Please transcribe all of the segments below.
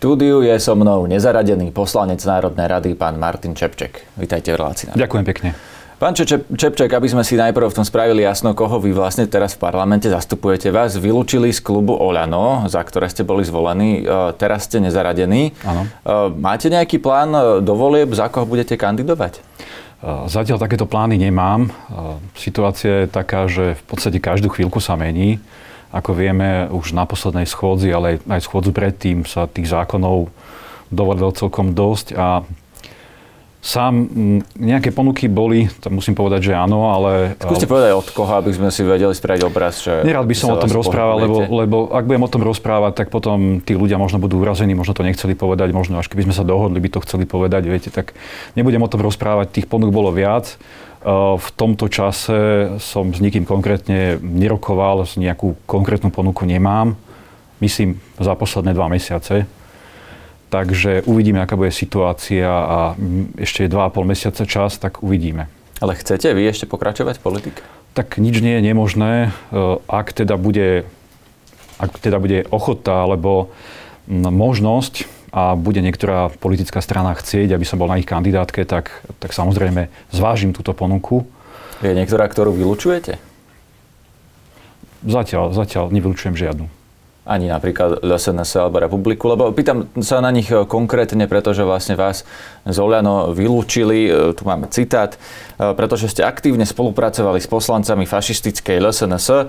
štúdiu je so mnou nezaradený poslanec Národnej rady, pán Martin Čepček. Vítajte v relácii. Ďakujem pekne. Pán Čepček, aby sme si najprv v tom spravili jasno, koho vy vlastne teraz v parlamente zastupujete. Vás vylúčili z klubu Oľano, za ktoré ste boli zvolení. E, teraz ste nezaradení. Áno. E, máte nejaký plán e, do volieb, za koho budete kandidovať? Zatiaľ takéto plány nemám. Situácia je taká, že v podstate každú chvíľku sa mení. Ako vieme, už na poslednej schôdzi, ale aj schôdzu predtým sa tých zákonov dovolilo celkom dosť a Sám nejaké ponuky boli, to musím povedať, že áno, ale... Skúste povedať od koho, aby sme si vedeli spraviť obraz, že... Nerad by som o tom rozprával, lebo, lebo ak budem o tom rozprávať, tak potom tí ľudia možno budú urazení, možno to nechceli povedať, možno až keby sme sa dohodli, by to chceli povedať, viete, tak nebudem o tom rozprávať, tých ponúk bolo viac. V tomto čase som s nikým konkrétne nerokoval, nejakú konkrétnu ponuku nemám. Myslím, za posledné dva mesiace Takže uvidíme, aká bude situácia a ešte je 2,5 mesiaca čas, tak uvidíme. Ale chcete vy ešte pokračovať v politike? Tak nič nie je nemožné, e, ak teda bude, ak teda bude ochota alebo možnosť a bude niektorá politická strana chcieť, aby som bol na ich kandidátke, tak, tak samozrejme zvážim túto ponuku. Je niektorá, ktorú vylučujete? Zatiaľ, zatiaľ nevylučujem žiadnu ani napríklad LSNS alebo Republiku, lebo pýtam sa na nich e, konkrétne, pretože vlastne vás z Oľano vylúčili, e, tu máme citát, e, pretože ste aktívne spolupracovali s poslancami fašistickej LSNS,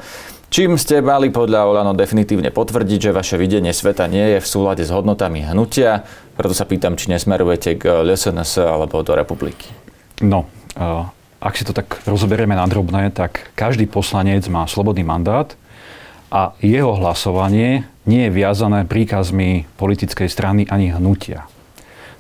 čím ste mali podľa Oľano definitívne potvrdiť, že vaše videnie sveta nie je v súlade s hodnotami hnutia, preto sa pýtam, či nesmerujete k LSNS alebo do Republiky. No, ak si to tak rozoberieme na drobné, tak každý poslanec má slobodný mandát a jeho hlasovanie nie je viazané príkazmi politickej strany ani hnutia.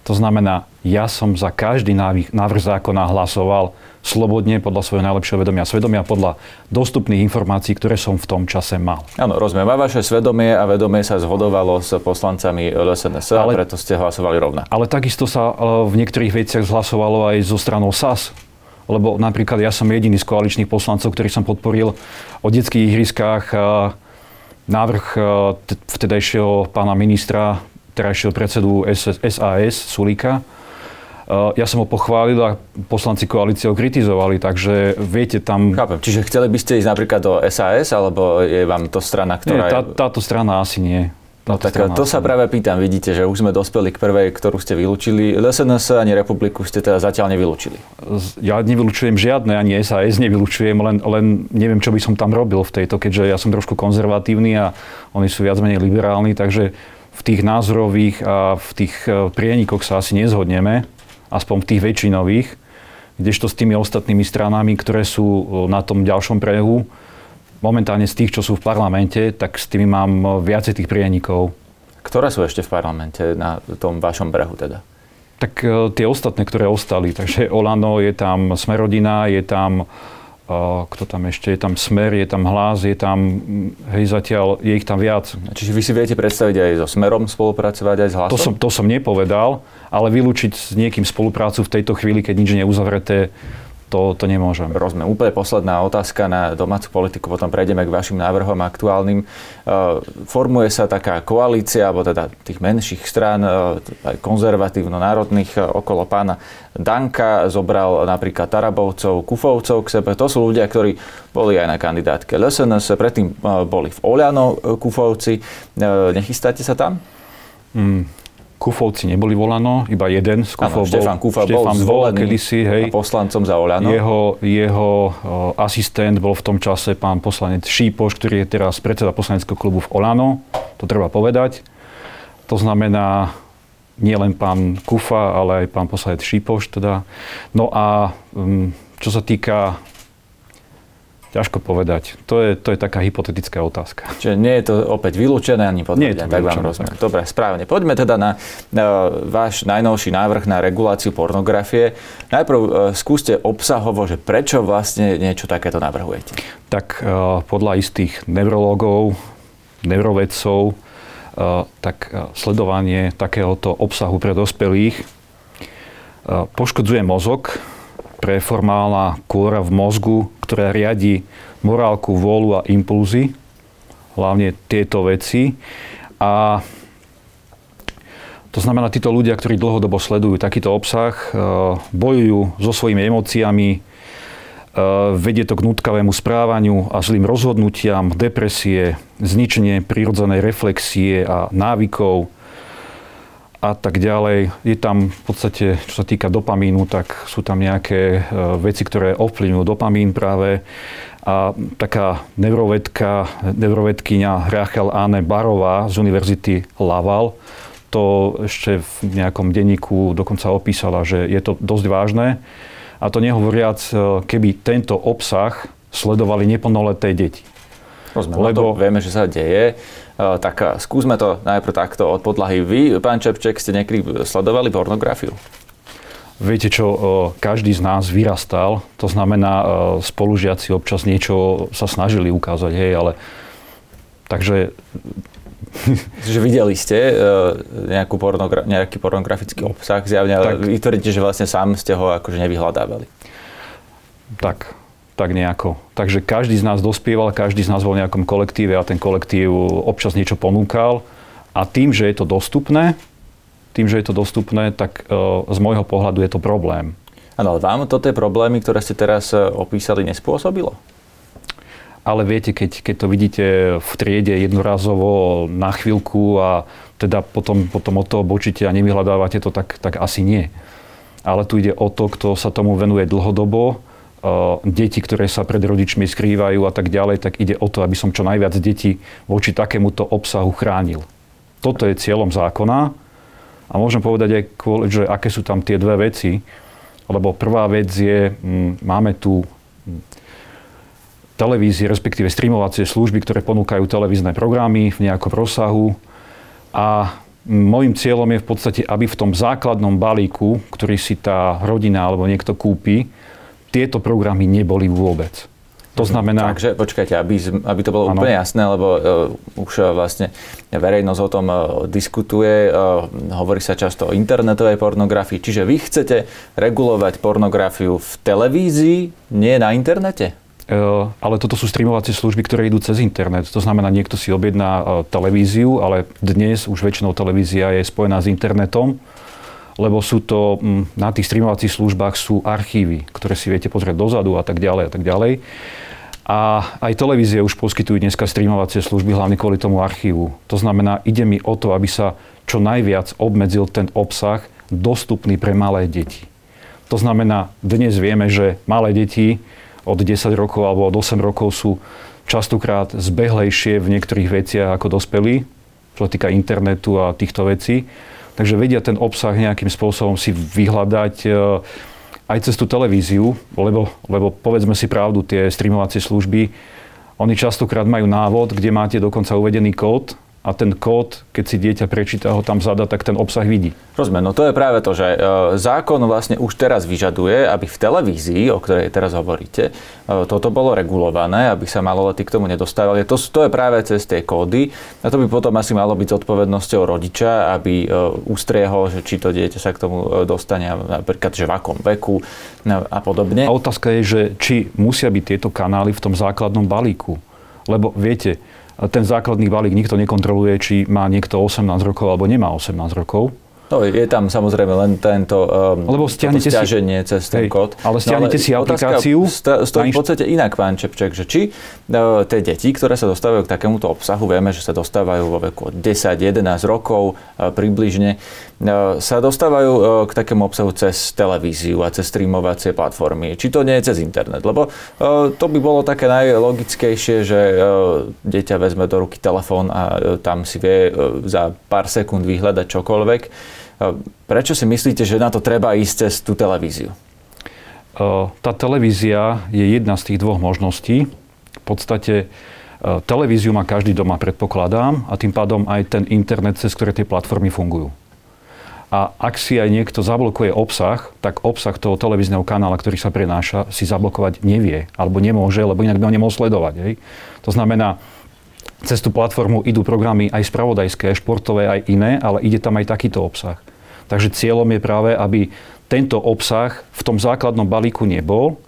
To znamená, ja som za každý návrh zákona hlasoval slobodne podľa svojho najlepšieho vedomia svedomia, podľa dostupných informácií, ktoré som v tom čase mal. Áno, rozumiem. A vaše svedomie a vedomie sa zhodovalo s poslancami LSNS, ale, preto ste hlasovali rovnako. Ale takisto sa e, v niektorých veciach zhlasovalo aj zo stranou SAS, lebo napríklad ja som jediný z koaličných poslancov, ktorý som podporil o detských ihriskách návrh e, vtedajšieho pána ministra, terajšieho predsedu SAS Sulíka. E, ja som ho pochválil a poslanci koalície ho kritizovali, takže viete tam... Chápem. Čiže chceli by ste ísť napríklad do SAS, alebo je vám to strana, ktorá... Nie, tá, táto strana asi nie. No tak to sa práve pýtam, vidíte, že už sme dospeli k prvej, ktorú ste vylúčili. LSNS ani Republiku ste teda zatiaľ nevylúčili. Ja nevylučujem žiadne, ani SAS nevylučujem, len, len neviem, čo by som tam robil v tejto, keďže ja som trošku konzervatívny a oni sú viac menej liberálni, takže v tých názorových a v tých e, prienikoch sa asi nezhodneme, aspoň v tých väčšinových, kdežto s tými ostatnými stranami, ktoré sú e, na tom ďalšom prehu, momentálne z tých, čo sú v parlamente, tak s tými mám eh, viacej tých prienikov. Ktoré sú ešte v parlamente na tom vašom brehu teda? Tak eh, tie ostatné, ktoré ostali. Takže Olano, je tam Smerodina, je tam uh, kto tam ešte, je tam Smer, je tam Hlas, je tam, hm, hej, zatiaľ je ich tam viac. Čiže vy si viete predstaviť aj so Smerom spolupracovať, aj s Hlasom? To som, to som nepovedal, ale vylúčiť s niekým spoluprácu v tejto chvíli, keď nič nie je uzavreté, to, to nemôžem. Rozumiem. Úplne posledná otázka na domácu politiku, potom prejdeme k vašim návrhom aktuálnym. E, formuje sa taká koalícia, alebo teda tých menších strán, e, aj konzervatívno-národných, e, okolo pána Danka, zobral napríklad Tarabovcov, Kufovcov k sebe. To sú ľudia, ktorí boli aj na kandidátke LSNS, predtým boli v Oľano Kufovci. Nechystáte sa tam? Mm, Kufovci neboli volano, iba jeden z Kufov bol, Štefan Kufa Štefan bol zvolený kedysi, hej, poslancom za Olano. Jeho, jeho asistent bol v tom čase pán poslanec Šípoš, ktorý je teraz predseda poslaneckého klubu v Olano. To treba povedať. To znamená nie len pán Kufa, ale aj pán poslanec Šípoš. Teda. No a um, čo sa týka Ťažko povedať. To je, to je taká hypotetická otázka. Čiže nie je to opäť vylúčené ani potvrdené, tak vám rozumiem. Dobre, správne. Poďme teda na, na váš najnovší návrh na reguláciu pornografie. Najprv uh, skúste obsahovo, že prečo vlastne niečo takéto navrhujete. Tak uh, podľa istých neurologov, neurovedcov, uh, tak uh, sledovanie takéhoto obsahu pre dospelých uh, poškodzuje mozog, preformálna kôra v mozgu, ktorá riadi morálku, vôľu a impulzy, hlavne tieto veci. A To znamená, títo ľudia, ktorí dlhodobo sledujú takýto obsah, e, bojujú so svojimi emóciami, e, vedie to k nutkavému správaniu a zlým rozhodnutiam, depresie, zničenie prírodzenej reflexie a návykov a tak ďalej. Je tam v podstate, čo sa týka dopamínu, tak sú tam nejaké e, veci, ktoré ovplyvňujú dopamín práve. A taká neurovedka, neurovedkynia Rachel Anne Barová z Univerzity Laval to ešte v nejakom denníku dokonca opísala, že je to dosť vážne. A to nehovoriac, e, keby tento obsah sledovali neplnoleté deti. Rozumiem, no Lebo... to vieme, že sa deje. E, tak e, skúsme to najprv takto od podlahy. Vy, pán Čepček, ste niekedy sledovali pornografiu? Viete čo, každý z nás vyrastal, to znamená, spolužiaci občas niečo sa snažili ukázať, hej, ale takže že videli ste nejakú pornogra- nejaký pornografický obsah zjavne, ale vy tvrdíte, že vlastne sám ste ho akože nevyhľadávali. Tak, tak nejako. Takže každý z nás dospieval, každý z nás bol v nejakom kolektíve a ten kolektív občas niečo ponúkal. A tým, že je to dostupné, tým, že je to dostupné, tak uh, z môjho pohľadu je to problém. Áno, ale vám toto problémy, ktoré ste teraz uh, opísali, nespôsobilo? ale viete, keď, keď to vidíte v triede jednorazovo na chvíľku a teda potom, potom od toho bočíte a nevyhľadávate to, tak, tak asi nie. Ale tu ide o to, kto sa tomu venuje dlhodobo, deti, ktoré sa pred rodičmi skrývajú a tak ďalej, tak ide o to, aby som čo najviac detí voči takémuto obsahu chránil. Toto je cieľom zákona a môžem povedať aj, že aké sú tam tie dve veci, lebo prvá vec je, mm, máme tu televízie, respektíve streamovacie služby, ktoré ponúkajú televízne programy v nejakom rozsahu. A môjim cieľom je v podstate, aby v tom základnom balíku, ktorý si tá rodina alebo niekto kúpi, tieto programy neboli vôbec. To znamená... Takže počkajte, aby, aby to bolo ano. úplne jasné, lebo uh, už uh, vlastne verejnosť o tom uh, diskutuje, uh, hovorí sa často o internetovej pornografii, čiže vy chcete regulovať pornografiu v televízii, nie na internete? Eh, ale toto sú streamovacie služby, ktoré idú cez internet. To znamená, niekto si objedná eh, televíziu, ale dnes už väčšinou televízia je spojená s internetom, lebo sú to, hm, na tých streamovacích službách sú archívy, ktoré si viete pozrieť dozadu a tak ďalej a tak ďalej. A aj televízie už poskytujú dneska streamovacie služby hlavne kvôli tomu archívu. To znamená, ide mi o to, aby sa čo najviac obmedzil ten obsah dostupný pre malé deti. To znamená, dnes vieme, že malé deti od 10 rokov alebo od 8 rokov sú častokrát zbehlejšie v niektorých veciach ako dospelí, čo týka internetu a týchto vecí. Takže vedia ten obsah nejakým spôsobom si vyhľadať e, aj cez tú televíziu, lebo, lebo povedzme si pravdu, tie streamovacie služby, oni častokrát majú návod, kde máte dokonca uvedený kód a ten kód, keď si dieťa prečíta, ho tam zada, tak ten obsah vidí. Rozumiem, no to je práve to, že e, zákon vlastne už teraz vyžaduje, aby v televízii, o ktorej teraz hovoríte, e, toto bolo regulované, aby sa maloletí k tomu nedostávali. To, to je práve cez tie kódy a to by potom asi malo byť zodpovednosťou rodiča, aby e, ustriehol, že či to dieťa sa k tomu dostane, napríklad, že v akom veku a podobne. A otázka je, že či musia byť tieto kanály v tom základnom balíku. Lebo viete, ten základný balík nikto nekontroluje, či má niekto 18 rokov alebo nemá 18 rokov. No, je tam samozrejme len tento um, Lebo stiahnete stiaženie si, cez ten hej, kód. Ale stiahnete no, ale si aplikáciu. Sta, stojí v podstate inak, pán Čepček, že či uh, tie deti, ktoré sa dostávajú k takémuto obsahu, vieme, že sa dostávajú vo veku 10-11 rokov uh, približne, sa dostávajú uh, k takému obsahu cez televíziu a cez streamovacie platformy. Či to nie je cez internet? Lebo uh, to by bolo také najlogickejšie, že dieťa vezme do ruky telefón a tam si vie za pár sekúnd vyhľadať čokoľvek. Prečo si myslíte, že na to treba ísť cez tú televíziu? Tá televízia je jedna z tých dvoch možností. V podstate televíziu má každý doma, predpokladám, a tým pádom aj ten internet, cez ktoré tie platformy fungujú. A ak si aj niekto zablokuje obsah, tak obsah toho televízneho kanála, ktorý sa prenáša, si zablokovať nevie alebo nemôže, lebo inak by ho nemohol sledovať. Hej. To znamená, cez tú platformu idú programy aj spravodajské, aj športové, aj iné, ale ide tam aj takýto obsah. Takže cieľom je práve, aby tento obsah v tom základnom balíku nebol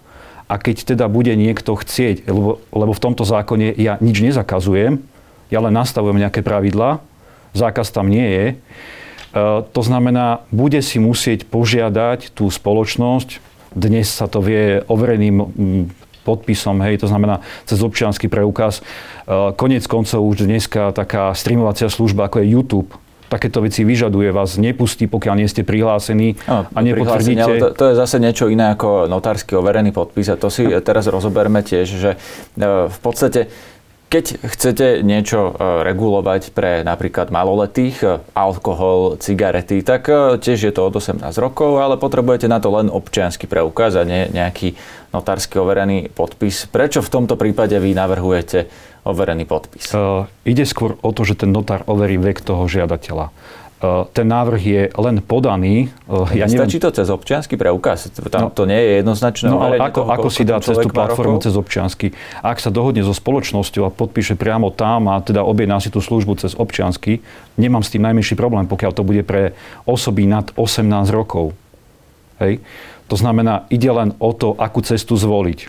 a keď teda bude niekto chcieť, lebo, lebo v tomto zákone ja nič nezakazujem, ja len nastavujem nejaké pravidlá, zákaz tam nie je, to znamená, bude si musieť požiadať tú spoločnosť, dnes sa to vie overeným podpisom, hej, to znamená cez občianský preukaz. Konec koncov už dneska taká streamovacia služba ako je YouTube, takéto veci vyžaduje, vás nepustí, pokiaľ nie ste prihlásení no, a nepotvrdíte. To, to je zase niečo iné ako notársky overený podpis a to si teraz rozoberme tiež, že e, v podstate keď chcete niečo e, regulovať pre napríklad maloletých, e, alkohol, cigarety, tak tiež je to od 18 rokov, ale potrebujete na to len občiansky preukaz a nie nejaký notársky overený podpis. Prečo v tomto prípade vy navrhujete overený podpis? Uh, ide skôr o to, že ten notár overí vek toho žiadateľa. Uh, ten návrh je len podaný. Uh, ja Stačí neviem... to cez občiansky preukaz? Tam no, to nie je jednoznačné. No ale ako, toho, ako si dá cez tú platformu cez občiansky? Ak sa dohodne so spoločnosťou a podpíše priamo tam a teda objedná si tú službu cez občiansky, nemám s tým najmenší problém, pokiaľ to bude pre osoby nad 18 rokov. Hej? To znamená, ide len o to, akú cestu zvoliť.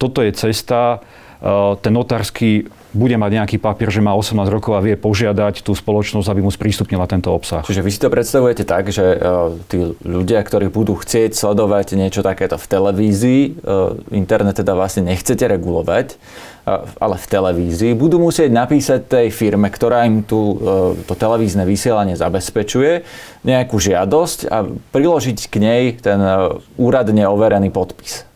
Toto je cesta, Eh, ten notársky bude mať nejaký papier, že má 18 rokov a vie požiadať tú spoločnosť, aby mu sprístupnila tento obsah. Čiže vy si to predstavujete tak, že uh, tí ľudia, ktorí budú chcieť sledovať niečo takéto v televízii, uh, internet teda vlastne nechcete regulovať, uh, ale v televízii, budú musieť napísať tej firme, ktorá im tu to televízne vysielanie zabezpečuje, nejakú žiadosť a priložiť k nej ten úradne overený podpis.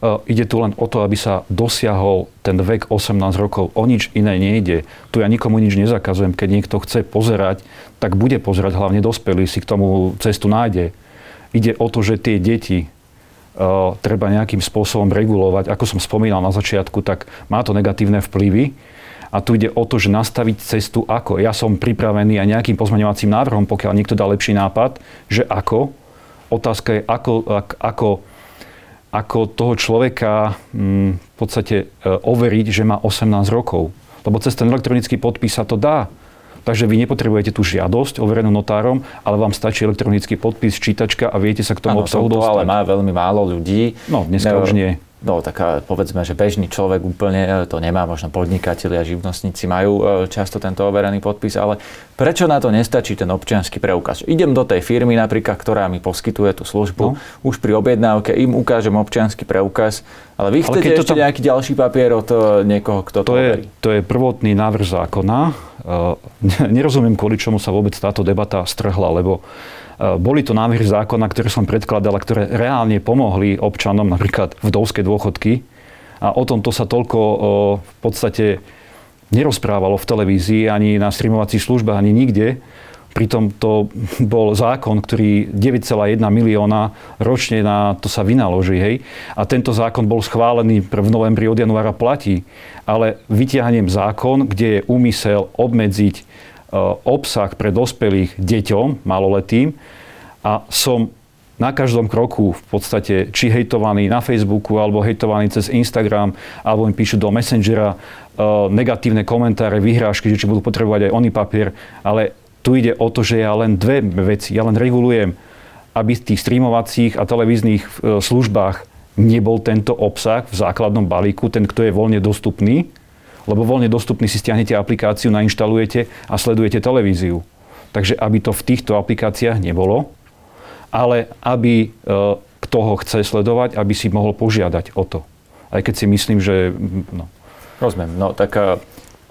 E, ide tu len o to, aby sa dosiahol ten vek 18 rokov. O nič iné nejde. Tu ja nikomu nič nezakazujem. Keď niekto chce pozerať, tak bude pozerať, hlavne dospelý si k tomu cestu nájde. Ide o to, že tie deti uh, treba nejakým spôsobom regulovať. Ako som spomínal na začiatku, tak má to negatívne vplyvy. A tu ide o to, že nastaviť cestu ako. Ja som pripravený aj nejakým pozmeňovacím návrhom, pokiaľ niekto dá lepší nápad, že ako. Otázka je, ako, ako ako toho človeka mm, v podstate e, overiť, že má 18 rokov. Lebo cez ten elektronický podpis sa to dá. Takže vy nepotrebujete tú žiadosť overenú notárom, ale vám stačí elektronický podpis, čítačka a viete sa k tomu ano, obsahu dostať. ale má veľmi málo ľudí. No, dneska no, už nie. No, tak povedzme, že bežný človek úplne e, to nemá, možno podnikatelia, živnostníci majú e, často tento overený podpis, ale prečo na to nestačí ten občianský preukaz? Idem do tej firmy napríklad, ktorá mi poskytuje tú službu, no. už pri objednávke im ukážem občianský preukaz, ale vy chcete ale ešte tam... nejaký ďalší papier od e, niekoho, kto to, to je, To je prvotný návrh zákona. Nerozumiem, kvôli čomu sa vôbec táto debata strhla, lebo boli to návrhy zákona, ktoré som predkladal a ktoré reálne pomohli občanom, napríklad vdovské dôchodky. A o tomto sa toľko eh, v podstate nerozprávalo v televízii, ani na streamovacích službách, ani nikde. Pritom to bol zákon, ktorý 9,1 milióna ročne na to sa vynaloží. Hej? A tento zákon bol schválený v novembri od januára platí. Ale vytiahnem zákon, kde je úmysel obmedziť obsah pre dospelých deťom, maloletým a som na každom kroku v podstate či hejtovaný na Facebooku, alebo hejtovaný cez Instagram, alebo im píšu do Messengera uh, negatívne komentáre, vyhrážky, že či budú potrebovať aj oný papier. Ale tu ide o to, že ja len dve veci. Ja len regulujem, aby v tých streamovacích a televíznych uh, službách nebol tento obsah v základnom balíku, ten, kto je voľne dostupný, lebo voľne dostupný si stiahnete aplikáciu, nainštalujete a sledujete televíziu. Takže aby to v týchto aplikáciách nebolo, ale aby e, kto ho chce sledovať, aby si mohol požiadať o to. Aj keď si myslím, že... No. Rozumiem. No tak e,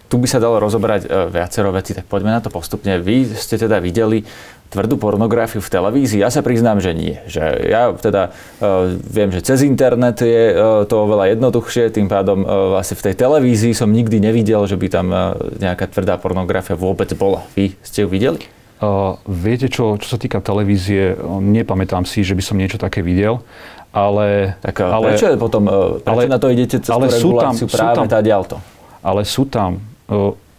tu by sa dalo rozobrať e, viacero veci, tak poďme na to postupne. Vy ste teda videli tvrdú pornografiu v televízii? Ja sa priznám, že nie. Že ja teda uh, viem, že cez internet je uh, to oveľa jednoduchšie, tým pádom uh, vlastne v tej televízii som nikdy nevidel, že by tam uh, nejaká tvrdá pornografia vôbec bola. Vy ste ju videli? Uh, viete čo, čo sa týka televízie, nepamätám si, že by som niečo také videl, ale... Tak ale, prečo potom, prečo ale, na to idete cez ale sú tam, práve sú tam, ďalto? Ale sú tam,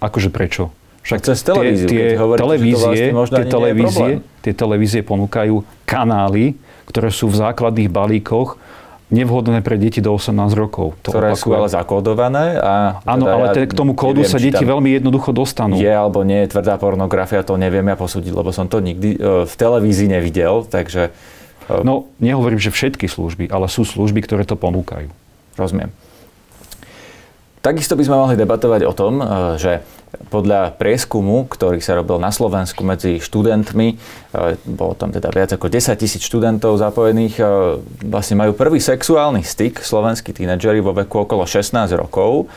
akože prečo? Však cez televíziu, tie, tie hovoríte, televízie, vlastne tie, televízie, tie televízie ponúkajú kanály, ktoré sú v základných balíkoch nevhodné pre deti do 18 rokov. To ktoré opakujem. sú ale zakódované. A Áno, teda ale ja k tomu kódu neviem, sa deti veľmi jednoducho dostanú. Je alebo nie je tvrdá pornografia, to neviem ja posúdiť, lebo som to nikdy e, v televízii nevidel, takže... E, no, nehovorím, že všetky služby, ale sú služby, ktoré to ponúkajú. Rozumiem. Takisto by sme mohli debatovať o tom, e, že podľa prieskumu, ktorý sa robil na Slovensku medzi študentmi, e, bolo tam teda viac ako 10 tisíc študentov zapojených, e, vlastne majú prvý sexuálny styk slovenskí tínedžeri vo veku okolo 16 rokov.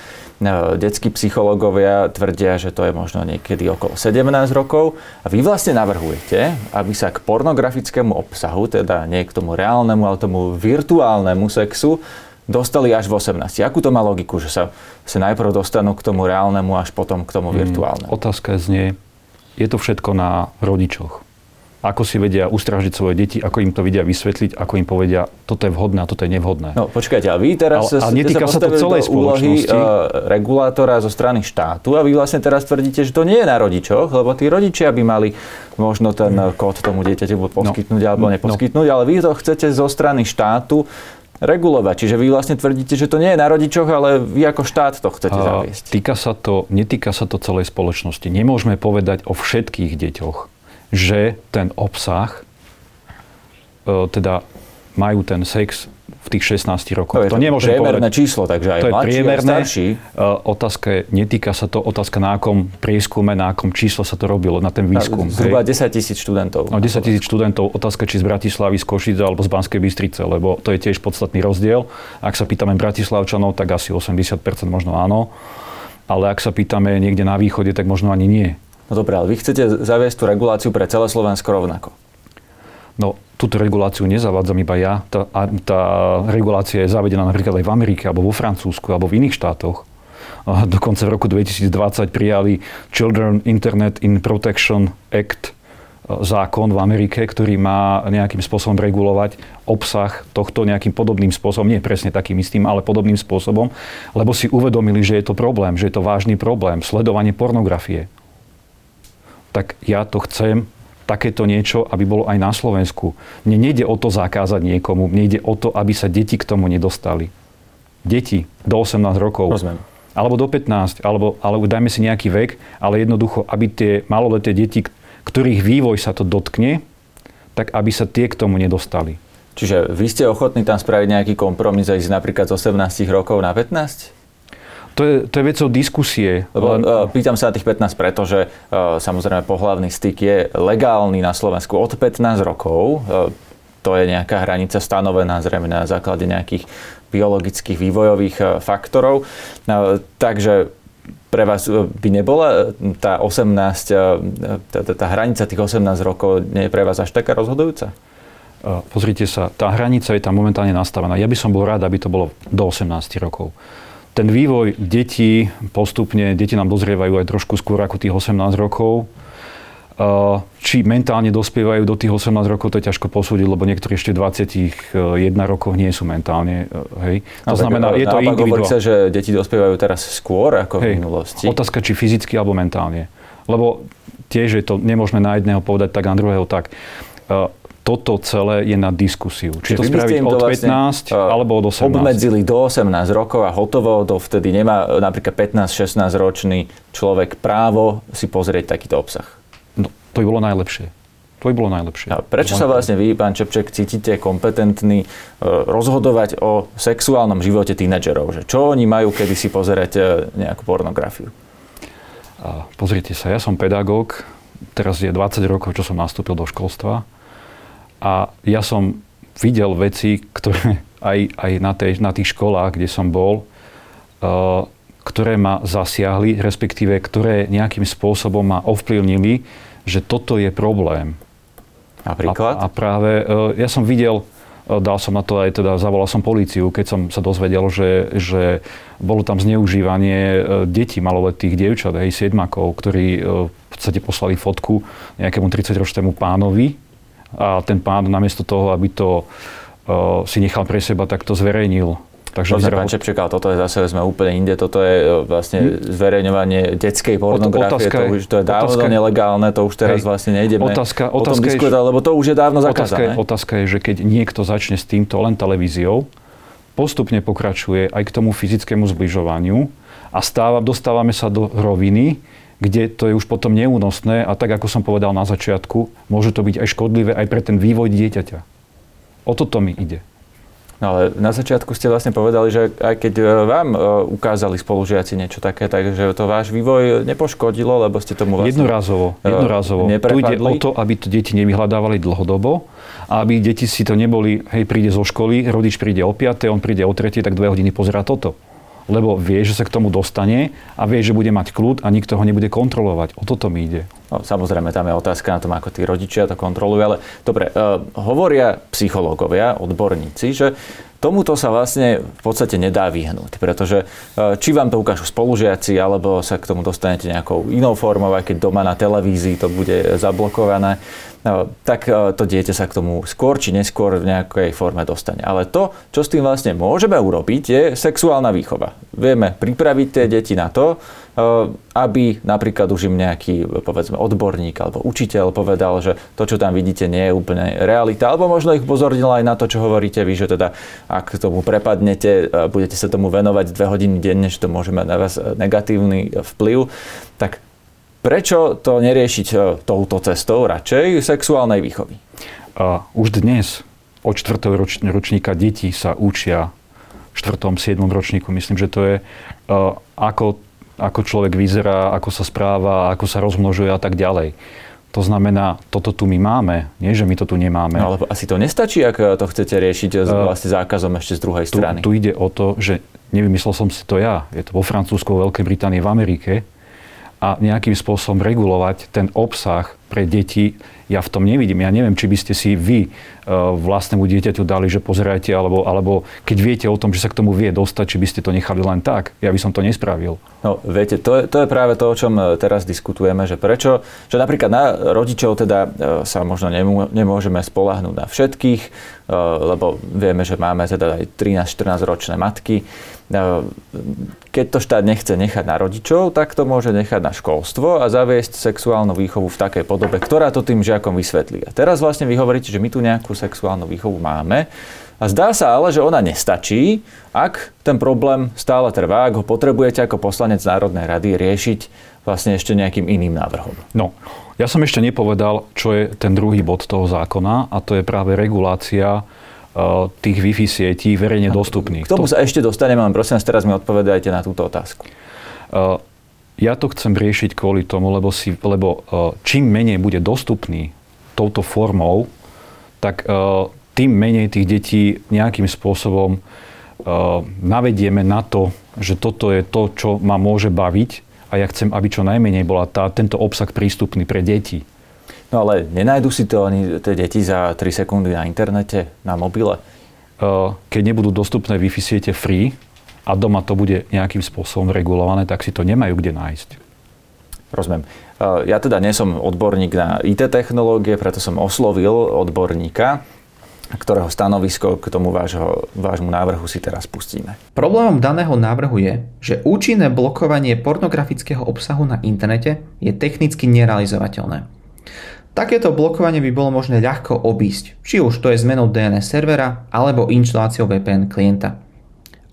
Detskí psychológovia tvrdia, že to je možno niekedy okolo 17 rokov. A vy vlastne navrhujete, aby sa k pornografickému obsahu, teda nie k tomu reálnemu, ale tomu virtuálnemu sexu, dostali až v 18. Akú to má logiku, že sa, sa najprv dostanú k tomu reálnemu, až potom k tomu mm, virtuálnemu? Hmm, otázka znie, je to všetko na rodičoch. Ako si vedia ustražiť svoje deti, ako im to vedia vysvetliť, ako im povedia, toto je vhodné a toto je nevhodné. No počkajte, a vy teraz ale, ale netýka sa, to celej úlohy uh, regulátora zo strany štátu a vy vlastne teraz tvrdíte, že to nie je na rodičoch, lebo tí rodičia by mali možno ten hmm. kód tomu dieťaťu buď no. poskytnúť no, alebo neposkytnúť, no. ale vy to chcete zo strany štátu regulovať. Čiže vy vlastne tvrdíte, že to nie je na rodičoch, ale vy ako štát to chcete zaviesť. Týka sa to, netýka sa to celej spoločnosti. Nemôžeme povedať o všetkých deťoch, že ten obsah, e, teda majú ten sex v tých 16 rokoch. To, to nemôžem priemerné povedať. číslo, takže aj to je priemerné. starší. Uh, otázka je, netýka sa to, otázka na akom prieskume, na akom číslo sa to robilo, na ten výskum. Zhruba 10 tisíc študentov. No, 10 tisíc študentov, otázka či z Bratislavy, z Košice alebo z Banskej Bystrice, lebo to je tiež podstatný rozdiel. Ak sa pýtame Bratislavčanov, tak asi 80% možno áno, ale ak sa pýtame niekde na východe, tak možno ani nie. No dobré, ale vy chcete zaviesť tú reguláciu pre celé Slovensko rovnako. No, túto reguláciu nezavádzam iba ja. Tá, tá regulácia je zavedená napríklad aj v Amerike, alebo vo Francúzsku, alebo v iných štátoch. A dokonca v roku 2020 prijali Children Internet in Protection Act, e, zákon v Amerike, ktorý má nejakým spôsobom regulovať obsah tohto nejakým podobným spôsobom, nie presne takým istým, ale podobným spôsobom, lebo si uvedomili, že je to problém, že je to vážny problém, sledovanie pornografie. Tak ja to chcem takéto niečo, aby bolo aj na Slovensku. Mne nejde o to zakázať niekomu, mne ide o to, aby sa deti k tomu nedostali. Deti do 18 rokov. Rozumiem. Alebo do 15, alebo, alebo dajme si nejaký vek, ale jednoducho, aby tie maloleté deti, ktorých vývoj sa to dotkne, tak aby sa tie k tomu nedostali. Čiže vy ste ochotní tam spraviť nejaký kompromis a ísť napríklad z 18 rokov na 15? To je, to je vecou diskusie. Lebo, uh, pýtam sa na tých 15, pretože uh, samozrejme pohlavný styk je legálny na Slovensku od 15 rokov. Uh, to je nejaká hranica stanovená zrejme na základe nejakých biologických vývojových faktorov. Takže pre vás by nebola tá 18, tá, tá hranica tých 18 rokov nie je pre vás až taká rozhodujúca? Pozrite sa, tá hranica je tam momentálne nastavená. Ja by som bol rád, aby to bolo do 18 rokov ten vývoj detí postupne, deti nám dozrievajú aj trošku skôr ako tých 18 rokov. Či mentálne dospievajú do tých 18 rokov, to je ťažko posúdiť, lebo niektorí ešte v 21 rokoch nie sú mentálne. E, hej. To znamená, je to individuálne. sa, že deti dospievajú teraz skôr ako hej. v minulosti. Otázka, či fyzicky alebo mentálne. Lebo tiež je to, nemôžeme na jedného povedať tak, na druhého tak toto celé je na diskusiu. Či to spraviť od vlastne, 15 alebo od 18. Obmedzili do 18 rokov a hotovo, do vtedy nemá napríklad 15-16 ročný človek právo si pozrieť takýto obsah. No, to by bolo najlepšie. To by bolo najlepšie. A prečo sa vlastne vy, pán Čepček, cítite kompetentný e, rozhodovať o sexuálnom živote tínedžerov? Že čo oni majú, kedy si pozerať e, nejakú pornografiu? A pozrite sa, ja som pedagóg, teraz je 20 rokov, čo som nastúpil do školstva a ja som videl veci, ktoré aj, aj na, tej, na tých školách, kde som bol, uh, ktoré ma zasiahli, respektíve ktoré nejakým spôsobom ma ovplyvnili, že toto je problém. Napríklad? A, a práve uh, ja som videl, uh, dal som na to aj teda, zavolal som políciu, keď som sa dozvedel, že, že bolo tam zneužívanie detí, maloletých dievčat, aj siedmakov, ktorí v podstate poslali fotku nejakému 30-ročnému pánovi, a ten pán namiesto toho, aby to uh, si nechal pre seba, tak to zverejnil. Takže vyzeral... pán Čepček, ale toto je zase, sme úplne inde, toto je e, vlastne hm? zverejňovanie detskej pornografie, to, už, to je dávno otázka, nelegálne, to už teraz hej, vlastne nejdeme otázka, otázka o tom diskutovať, lebo to už je dávno zakázané. Otázka, otázka je, že keď niekto začne s týmto len televíziou, postupne pokračuje aj k tomu fyzickému zbližovaniu a stáva, dostávame sa do roviny, kde to je už potom neúnosné a tak, ako som povedal na začiatku, môže to byť aj škodlivé aj pre ten vývoj dieťaťa. O toto mi ide. No ale na začiatku ste vlastne povedali, že aj keď e, vám e, ukázali spolužiaci niečo také, takže to váš vývoj nepoškodilo, lebo ste tomu vlastne... Jednorazovo, e, jednorazovo. Tu ide o to, aby to deti nevyhľadávali dlhodobo a aby deti si to neboli, hej, príde zo školy, rodič príde o 5, on príde o 3, tak dve hodiny pozerá toto lebo vie, že sa k tomu dostane a vie, že bude mať kľud a nikto ho nebude kontrolovať. O toto mi ide. No, samozrejme, tam je otázka na tom, ako tí rodičia to kontrolujú, ale dobre, uh, hovoria psychológovia, odborníci, že tomuto sa vlastne v podstate nedá vyhnúť, pretože e, či vám to ukážu spolužiaci, alebo sa k tomu dostanete nejakou inou formou, aj keď doma na televízii to bude zablokované, e, tak e, to dieťa sa k tomu skôr či neskôr v nejakej forme dostane. Ale to, čo s tým vlastne môžeme urobiť, je sexuálna výchova. Vieme pripraviť tie deti na to, aby napríklad už im nejaký, povedzme, odborník alebo učiteľ povedal, že to, čo tam vidíte, nie je úplne realita, alebo možno ich pozornil aj na to, čo hovoríte vy, že teda ak tomu prepadnete, budete sa tomu venovať dve hodiny denne, že to môže mať na vás negatívny vplyv, tak prečo to neriešiť eh, touto cestou radšej sexuálnej výchovy? A už dnes od 4. ročníka deti sa učia v 4. 7. ročníku. Myslím, že to je uh, ako ako človek vyzerá, ako sa správa, ako sa rozmnožuje a tak ďalej. To znamená, toto tu my máme, nie že my to tu nemáme. No ale asi to nestačí, ak to chcete riešiť s uh, vlastne zákazom ešte z druhej strany. Tu ide o to, že nevymyslel som si to ja. Je to vo Francúzsku, Veľkej Británii, v Amerike. A nejakým spôsobom regulovať ten obsah pre deti ja v tom nevidím. Ja neviem, či by ste si vy uh, vlastnému dieťaťu dali, že pozerajte, alebo, alebo keď viete o tom, že sa k tomu vie dostať, či by ste to nechali len tak. Ja by som to nespravil. No, viete, to je, to je práve to, o čom e, teraz diskutujeme, že prečo, že napríklad na rodičov teda uh, sa možno nemô, nemôžeme spolahnúť na všetkých, lebo vieme, že máme teda aj 13-14 ročné matky. Keď to štát nechce nechať na rodičov, tak to môže nechať na školstvo a zaviesť sexuálnu výchovu v takej podobe, ktorá to tým žiakom vysvetlí. A teraz vlastne vy hovoríte, že my tu nejakú sexuálnu výchovu máme a zdá sa ale, že ona nestačí, ak ten problém stále trvá, ak ho potrebujete ako poslanec Národnej rady riešiť vlastne ešte nejakým iným návrhom. No, ja som ešte nepovedal, čo je ten druhý bod toho zákona a to je práve regulácia tých Wi-Fi sietí verejne dostupných. K tomu sa ešte dostaneme, len prosím vás, teraz mi odpovedajte na túto otázku. Eh, ja to chcem riešiť kvôli tomu, lebo, si, lebo eh, čím menej bude dostupný touto formou, tak tým menej tých detí nejakým spôsobom navedieme na to, že toto je to, čo ma môže baviť a ja chcem, aby čo najmenej bola tá, tento obsah prístupný pre deti. No ale nenajdu si to oni, tie deti za 3 sekundy na internete, na mobile? Keď nebudú dostupné Wi-Fi siete free a doma to bude nejakým spôsobom regulované, tak si to nemajú kde nájsť. Rozumiem. Ja teda nie som odborník na IT technológie, preto som oslovil odborníka, ktorého stanovisko k tomu vášho, vášmu návrhu si teraz pustíme. Problémom daného návrhu je, že účinné blokovanie pornografického obsahu na internete je technicky nerealizovateľné. Takéto blokovanie by bolo možné ľahko obísť, či už to je zmenou DNS servera alebo inštaláciou VPN klienta.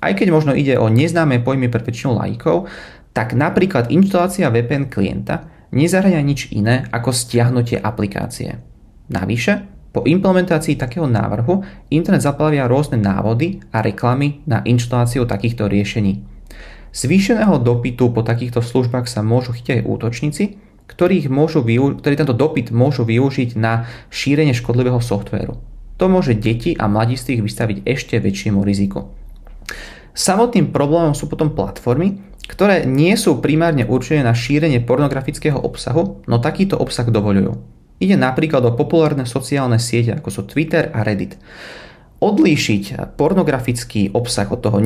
Aj keď možno ide o neznáme pojmy pre väčšinu lajkov, tak napríklad inštalácia VPN klienta nezahrania nič iné ako stiahnutie aplikácie. Navyše, po implementácii takého návrhu internet zaplavia rôzne návody a reklamy na inštaláciu takýchto riešení. Zvýšeného dopytu po takýchto službách sa môžu chytiť aj útočníci, ktorých môžu využ- ktorí tento dopyt môžu využiť na šírenie škodlivého softvéru. To môže deti a mladistvých vystaviť ešte väčšiemu riziku. Samotným problémom sú potom platformy, ktoré nie sú primárne určené na šírenie pornografického obsahu, no takýto obsah dovolujú. Ide napríklad o populárne sociálne siete ako sú Twitter a Reddit. Odlíšiť pornografický obsah od toho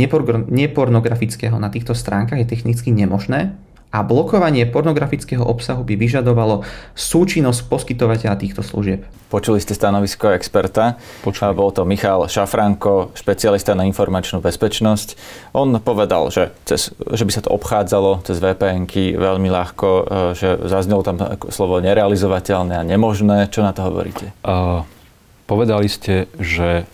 nepornografického na týchto stránkach je technicky nemožné, a blokovanie pornografického obsahu by vyžadovalo súčinnosť poskytovateľa týchto služieb. Počuli ste stanovisko experta. Počuli. Bol to Michal Šafranko, špecialista na informačnú bezpečnosť. On povedal, že, cez, že by sa to obchádzalo cez vpn veľmi ľahko, e, že zaznelo tam slovo nerealizovateľné a nemožné. Čo na to hovoríte? Uh, povedali ste, že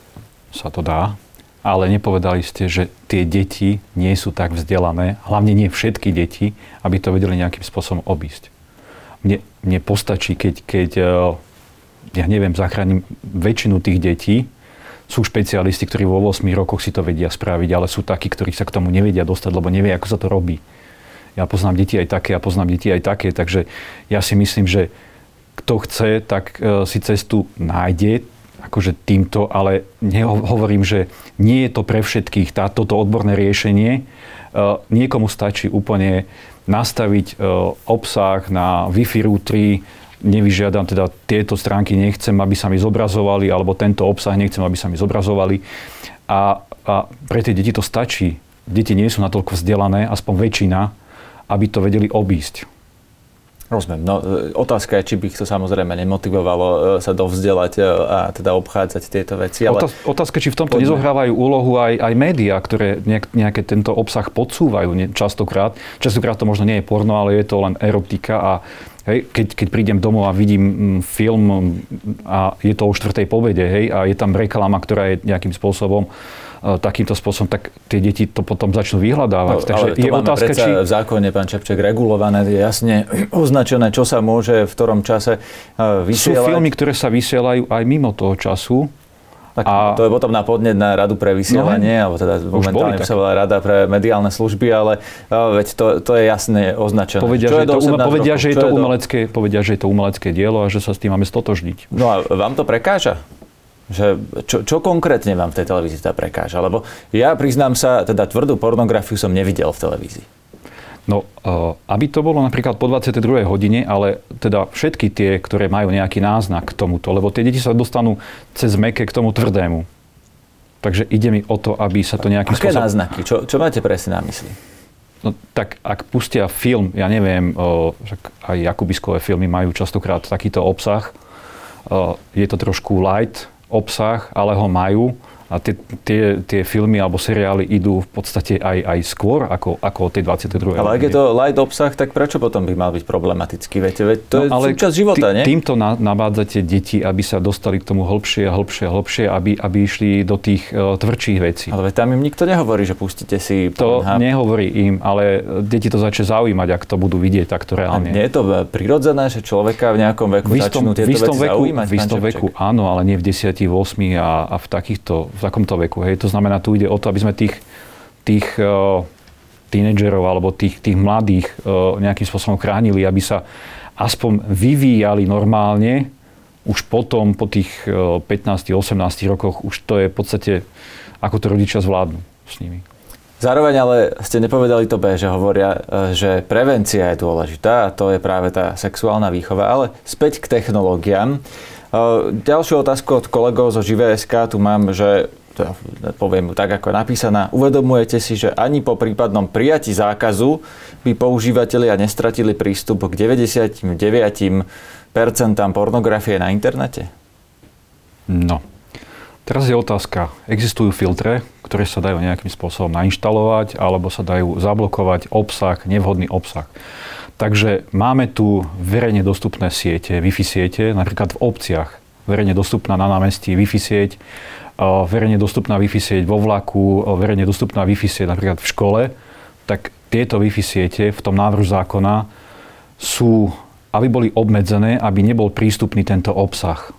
sa to dá, ale nepovedali ste, že tie deti nie sú tak vzdelané, hlavne nie všetky deti, aby to vedeli nejakým spôsobom obísť. Mne, mne postačí, keď, keď e, ja neviem, zachránim väčšinu tých detí sú špecialisti, ktorí vo 8 rokoch si to vedia spraviť, ale sú takí, ktorí sa k tomu nevedia dostať, lebo nevie, ako sa to robí. Ja poznám deti aj také, ja poznám deti aj také, takže ja si myslím, že kto chce, tak e, si cestu nájde, akože týmto, ale nehovorím, že nie je to pre všetkých tá, toto odborné riešenie. E, niekomu stačí úplne nastaviť e, obsah na Wi-Fi routery, nevyžiadam teda tieto stránky, nechcem, aby sa mi zobrazovali, alebo tento obsah nechcem, aby sa mi zobrazovali. A, a pre tie deti to stačí. Deti nie sú natoľko vzdelané, aspoň väčšina, aby to vedeli obísť. Rozumiem. No, e, otázka je, či by to samozrejme nemotivovalo e, sa dovzdelať e, a teda obchádzať tieto veci. Ale... Otázka, či v tomto poďme. nezohrávajú úlohu aj, aj médiá, ktoré nejaké tento obsah podsúvajú častokrát. Častokrát to možno nie je porno, ale je to len erotika a Hej, keď, keď prídem domov a vidím mm, film a je to o štvrtej povede, hej, a je tam reklama, ktorá je nejakým spôsobom E, takýmto spôsobom, tak tie deti to potom začnú vyhľadávať. No, Takže je otázka, či... v zákone, pán Čepček, regulované, je jasne označené, čo sa môže v ktorom čase e, vysielať. Sú filmy, ktoré sa vysielajú aj mimo toho času. Tak a... to je potom na podnet na radu pre vysielanie, no, alebo teda momentálne sa volá rada pre mediálne služby, ale uh, veď to, to je jasne označené. Povedia, že, je to, povedia, že je to umelecké, povedia, že je to umelecké dielo a že sa s tým máme stotožniť. No a vám to prekáža? Že čo, čo konkrétne vám v tej televízii teda prekáža? Lebo ja priznám sa, teda tvrdú pornografiu som nevidel v televízii. No, uh, aby to bolo napríklad po 22. hodine, ale teda všetky tie, ktoré majú nejaký náznak k tomuto, lebo tie deti sa dostanú cez meké k tomu tvrdému. Takže ide mi o to, aby sa to nejakým Aké spôsobom... náznaky? Čo, čo máte presne na mysli? No tak ak pustia film, ja neviem, uh, aj Jakubiskové filmy majú častokrát takýto obsah, uh, je to trošku light, obsah, ale ho majú a tie, tie, tie filmy alebo seriály idú v podstate aj, aj skôr ako, ako tej 22. Ale ak je to light obsah, tak prečo potom by mal byť problematický? Viete, veď to no, je ale súčasť života, nie? Týmto na, nabádzate deti, aby sa dostali k tomu hlbšie a hlbšie a hlbšie, aby, aby išli do tých uh, tvrdších vecí. Ale tam im nikto nehovorí, že pustíte si To Pornhub. nehovorí im, ale deti to začne zaujímať, ak to budú vidieť takto reálne. A nie je to prirodzené, že človeka v nejakom veku v istom, začnú tieto v istom veci veku, zaujímať? V istom veku áno, ale nie v 10, 8 a, a v takýchto v takomto veku. Hej. To znamená, tu ide o to, aby sme tých, tých uh, tínedžerov alebo tých, tých mladých uh, nejakým spôsobom chránili, aby sa aspoň vyvíjali normálne, už potom, po tých uh, 15-18 rokoch, už to je v podstate, ako to rodičia zvládnu s nimi. Zároveň ale ste nepovedali to B, že hovoria, že prevencia je dôležitá a to je práve tá sexuálna výchova. Ale späť k technológiám. Ďalšiu otázku od kolegov zo Živé.sk tu mám, že teda poviem tak, ako je napísaná, uvedomujete si, že ani po prípadnom prijati zákazu by používateľia nestratili prístup k 99% pornografie na internete? No. Teraz je otázka. Existujú filtre, ktoré sa dajú nejakým spôsobom nainštalovať alebo sa dajú zablokovať obsah, nevhodný obsah. Takže máme tu verejne dostupné siete, Wi-Fi siete, napríklad v obciach, verejne dostupná na námestí Wi-Fi sieť, verejne dostupná Wi-Fi sieť vo vlaku, verejne dostupná Wi-Fi sieť napríklad v škole, tak tieto Wi-Fi siete v tom návrhu zákona sú, aby boli obmedzené, aby nebol prístupný tento obsah.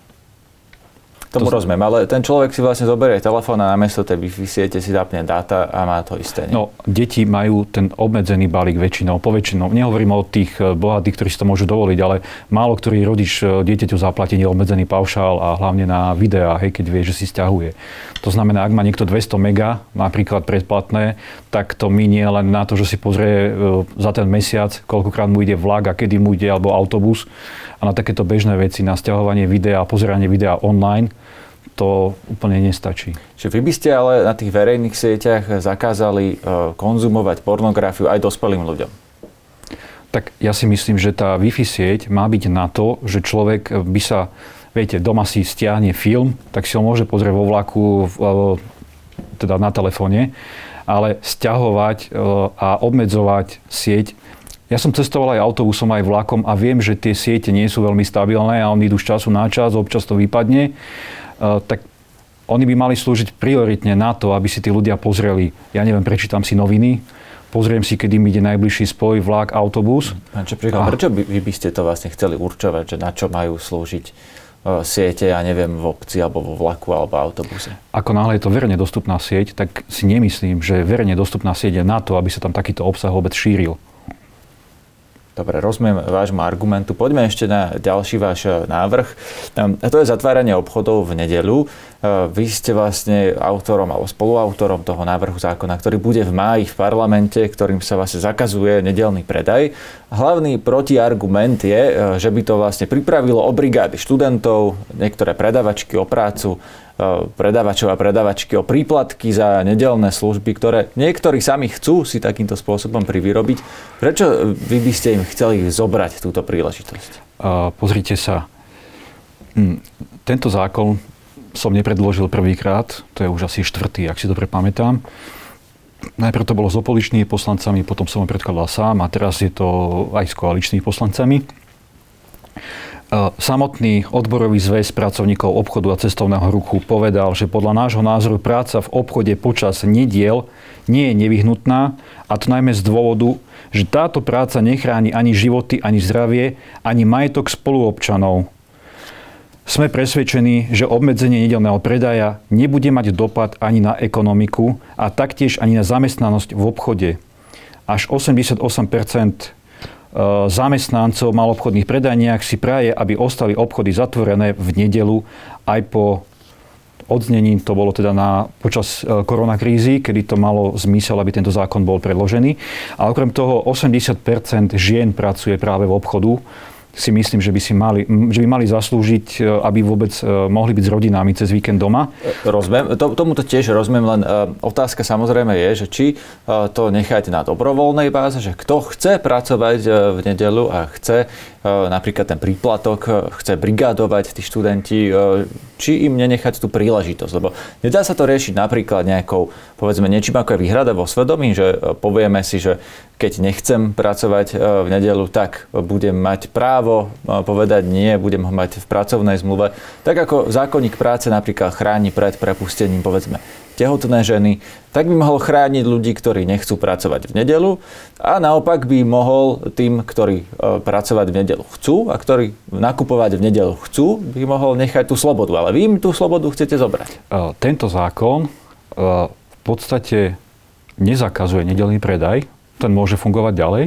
Tomu to rozumiem, ale ten človek si vlastne zoberie telefón a namiesto tej Wi-Fi siete si zapne dáta a má to isté. Nie? No, deti majú ten obmedzený balík väčšinou, poväčšinou. Nehovorím o tých eh, bohatých, ktorí si to môžu dovoliť, ale málo ktorý rodič eh, dieťaťu zaplatí neobmedzený paušál a hlavne na videá, hej, keď vie, že si stiahuje. To znamená, ak má niekto 200 mega, napríklad predplatné, tak to minie len na to, že si pozrie eh, za ten mesiac, koľkokrát mu ide vlak a kedy mu ide alebo autobus a na takéto bežné veci, na stiahovanie videa a pozeranie videa online, to úplne nestačí. Čiže vy by ste ale na tých verejných sieťach zakázali e, konzumovať pornografiu aj dospelým ľuďom? Tak ja si myslím, že tá Wi-Fi sieť má byť na to, že človek by sa, viete, doma si stiahne film, tak si ho môže pozrieť vo vlaku, e, teda na telefóne, ale stiahovať e, a obmedzovať sieť ja som cestoval aj autobusom, aj vlakom a viem, že tie siete nie sú veľmi stabilné a oni idú z času na čas, občas to vypadne. Tak oni by mali slúžiť prioritne na to, aby si tí ľudia pozreli, ja neviem, prečítam si noviny, pozriem si, kedy mi ide najbližší spoj, vlak, autobus. Pán Čeprík, a... prečo by, vy by ste to vlastne chceli určovať, že na čo majú slúžiť siete, ja neviem, v obci alebo vo vlaku alebo autobuse. Ako náhle je to verejne dostupná sieť, tak si nemyslím, že verejne dostupná sieť je na to, aby sa tam takýto obsah vôbec šíril. Dobre, rozumiem vášmu argumentu. Poďme ešte na ďalší váš e, návrh. Ehm, to je zatváranie obchodov v nedelu. E, vy ste vlastne autorom alebo spoluautorom toho návrhu zákona, ktorý bude v máji v parlamente, ktorým sa vlastne zakazuje nedelný predaj. Hlavný protiargument je, e, že by to vlastne pripravilo o brigády študentov, niektoré predavačky o prácu, predávačov a predavačky o príplatky za nedelné služby, ktoré niektorí sami chcú si takýmto spôsobom privyrobiť. Prečo vy by ste im chceli zobrať túto príležitosť? Uh, pozrite sa. Hm, tento zákon som nepredložil prvýkrát, to je už asi štvrtý, ak si dobre pamätám. Najprv to bolo s opozičnými poslancami, potom som ho predkladal sám a teraz je to aj s koaličnými poslancami. Samotný odborový zväz pracovníkov obchodu a cestovného ruchu povedal, že podľa nášho názoru práca v obchode počas nediel nie je nevyhnutná a to najmä z dôvodu, že táto práca nechráni ani životy, ani zdravie, ani majetok spoluobčanov. Sme presvedčení, že obmedzenie nedelného predaja nebude mať dopad ani na ekonomiku a taktiež ani na zamestnanosť v obchode. Až 88 E, zamestnancov malobchodných predajniach si praje, aby ostali obchody zatvorené v nedelu aj po odznení, to bolo teda na, počas e, koronakrízy, kedy to malo zmysel, aby tento zákon bol predložený. A okrem toho 80% žien pracuje práve v obchodu si myslím, že by, si mali, že by mali zaslúžiť, e, aby vôbec e, mohli byť s rodinami cez víkend doma. Rozumiem, to, tiež rozumiem, len uh, otázka samozrejme je, že či to necháte na dobrovoľnej báze, že kto chce pracovať v nedelu a chce napríklad ten príplatok, chce brigádovať tí študenti, či im nenechať tú príležitosť. Lebo nedá sa to riešiť napríklad nejakou, povedzme, niečím ako je výhrada vo svedomí, že povieme si, že keď nechcem pracovať v nedelu, tak budem mať právo povedať nie, budem ho mať v pracovnej zmluve. Tak ako zákonník práce napríklad chráni pred prepustením, povedzme, tehotné ženy, tak by mohol chrániť ľudí, ktorí nechcú pracovať v nedelu a naopak by mohol tým, ktorí e, pracovať v nedelu chcú a ktorí nakupovať v nedelu chcú, by mohol nechať tú slobodu. Ale vy im tú slobodu chcete zobrať. E, tento zákon e, v podstate nezakazuje nedelný predaj, ten môže fungovať ďalej,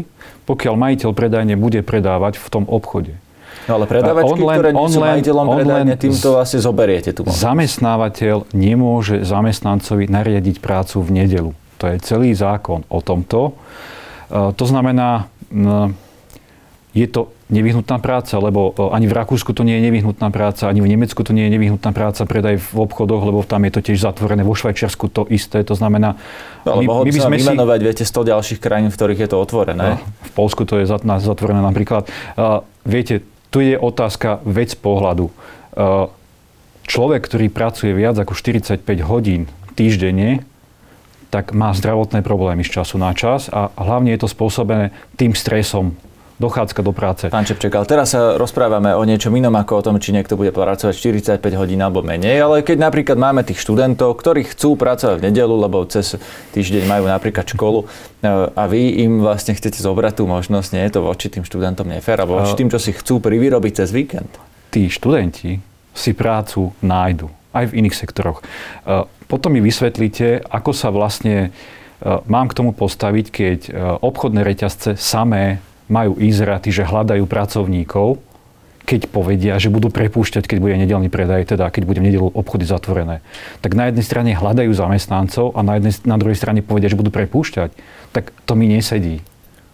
pokiaľ majiteľ predajne bude predávať v tom obchode. No ale predávačky, on len, ktoré nie sú majiteľom predajne, týmto asi zoberiete tu. Zamestnávateľ nemôže zamestnancovi nariadiť prácu v nedelu. To je celý zákon o tomto. E, to znamená, je to nevyhnutná práca, lebo e, ani v Rakúsku to nie je nevyhnutná práca, ani v Nemecku to nie je nevyhnutná práca, predaj v obchodoch, lebo tam je to tiež zatvorené, vo Švajčiarsku to isté, to znamená... No, ale my, my by sme vymenovať, si... viete, 100 ďalších krajín, v ktorých je to otvorené. No, v Polsku to je zatvorené napríklad. Uh, viete, tu je otázka vec pohľadu. Človek, ktorý pracuje viac ako 45 hodín týždenne, tak má zdravotné problémy z času na čas a hlavne je to spôsobené tým stresom, dochádzka do práce. Pán Čepček, ale teraz sa rozprávame o niečom inom ako o tom, či niekto bude pracovať 45 hodín alebo menej, ale keď napríklad máme tých študentov, ktorí chcú pracovať v nedelu, lebo cez týždeň majú napríklad školu e, a vy im vlastne chcete zobrať tú možnosť, nie je to voči tým študentom nefér, alebo voči tým, čo si chcú privyrobiť cez víkend? Tí študenti si prácu nájdu aj v iných sektoroch. E, potom mi vysvetlíte, ako sa vlastne mám k tomu postaviť, keď obchodné reťazce samé majú Izraty, že hľadajú pracovníkov, keď povedia, že budú prepúšťať, keď bude nedelný predaj, teda keď bude v nedelu obchody zatvorené. Tak na jednej strane hľadajú zamestnancov a na, jednej, na druhej strane povedia, že budú prepúšťať. Tak to mi nesedí.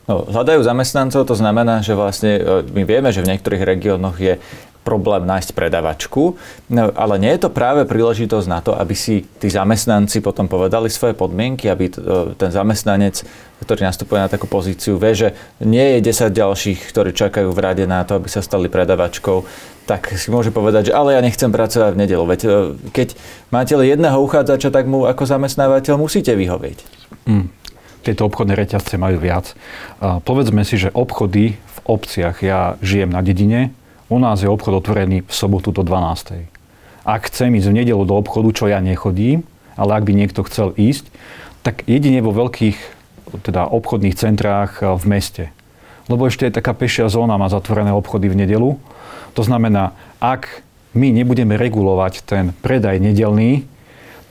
No, hľadajú zamestnancov, to znamená, že vlastne e, my vieme, že v niektorých regiónoch je problém nájsť predavačku, no, ale nie je to práve príležitosť na to, aby si tí zamestnanci potom povedali svoje podmienky, aby ten zamestnanec, ktorý nastupuje na takú pozíciu, vie, že nie je 10 ďalších, ktorí čakajú v rade na to, aby sa stali predavačkou, tak si môže povedať, že ale ja nechcem pracovať v nedelu. Veď e, keď máte len jedného uchádzača, tak mu ako zamestnávateľ musíte vyhovieť. Mm tieto obchodné reťazce majú viac. povedzme si, že obchody v obciach, ja žijem na dedine, u nás je obchod otvorený v sobotu do 12. Ak chcem ísť v nedelu do obchodu, čo ja nechodím, ale ak by niekto chcel ísť, tak jedine vo veľkých teda obchodných centrách eh, v meste. Lebo ešte je taká pešia zóna, má zatvorené obchody v nedelu. To znamená, ak my nebudeme regulovať ten predaj nedelný,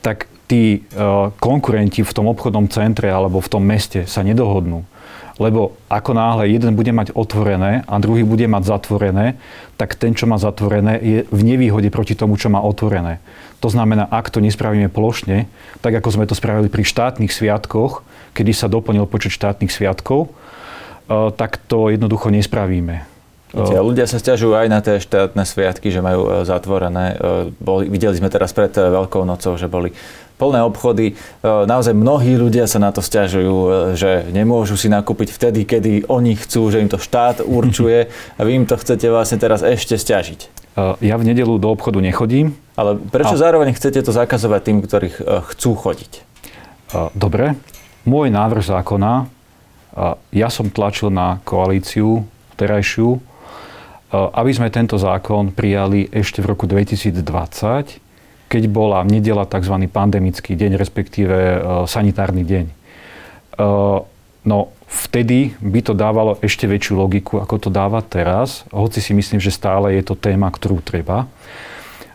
tak tí konkurenti v tom obchodnom centre alebo v tom meste sa nedohodnú lebo ako náhle jeden bude mať otvorené a druhý bude mať zatvorené, tak ten, čo má zatvorené, je v nevýhode proti tomu, čo má otvorené. To znamená, ak to nespravíme plošne, tak ako sme to spravili pri štátnych sviatkoch, kedy sa doplnil počet štátnych sviatkov, eh, tak to jednoducho nespravíme. Viete, ľudia sa stiažujú aj na tie štátne sviatky, že majú eh, zatvorené. Boli, videli sme teraz pred Veľkou nocou, že boli plné obchody. E, naozaj mnohí ľudia sa na to stiažujú, e, že nemôžu si nakúpiť vtedy, kedy oni chcú, že im to štát určuje a vy im to chcete vlastne teraz ešte stiažiť. E, ja v nedelu do obchodu nechodím. Ale prečo a... zároveň chcete to zakazovať tým, ktorí chcú chodiť? Dobre. Môj návrh zákona, ja som tlačil na koalíciu terajšiu, aby sme tento zákon prijali ešte v roku 2020 keď bola nedela tzv. pandemický deň, respektíve e, sanitárny deň. E, no vtedy by to dávalo ešte väčšiu logiku, ako to dáva teraz, hoci si myslím, že stále je to téma, ktorú treba.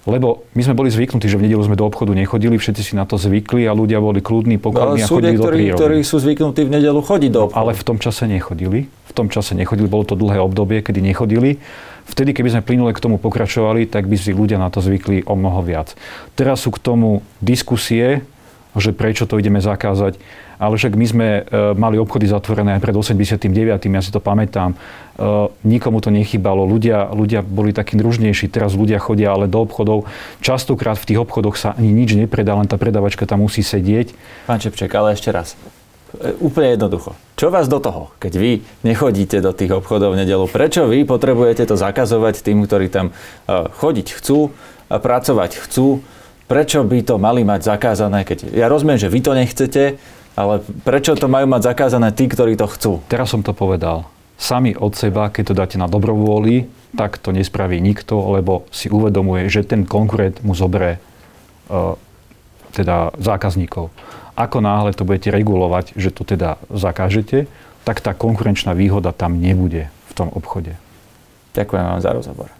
Lebo my sme boli zvyknutí, že v nedelu sme do obchodu nechodili, všetci si na to zvykli a ľudia boli kľudní, pokojní no, a chodili do prírody. ktorí sú zvyknutí v nedelu chodiť do obchodu. Ale v tom čase nechodili. V tom čase nechodili, bolo to dlhé obdobie, kedy nechodili. Vtedy, keby sme plynule k tomu pokračovali, tak by si ľudia na to zvykli o mnoho viac. Teraz sú k tomu diskusie, že prečo to ideme zakázať. Ale však my sme e, mali obchody zatvorené aj pred 89. ja si to pamätám. E, nikomu to nechybalo. Ľudia, ľudia boli takí družnejší. Teraz ľudia chodia ale do obchodov. Častokrát v tých obchodoch sa ani nič nepredá, len tá predavačka tam musí sedieť. Pán Čepček, ale ešte raz. E, úplne jednoducho. Čo vás do toho, keď vy nechodíte do tých obchodov v nedelu? Prečo vy potrebujete to zakazovať tým, ktorí tam chodiť chcú, pracovať chcú? Prečo by to mali mať zakázané? Keď ja rozumiem, že vy to nechcete, ale prečo to majú mať zakázané tí, ktorí to chcú? Teraz som to povedal. Sami od seba, keď to dáte na dobrovôli, tak to nespraví nikto, lebo si uvedomuje, že ten konkurent mu zoberie uh, teda zákazníkov. Ako náhle to budete regulovať, že to teda zakážete, tak tá konkurenčná výhoda tam nebude v tom obchode. Ďakujem vám za rozhovor.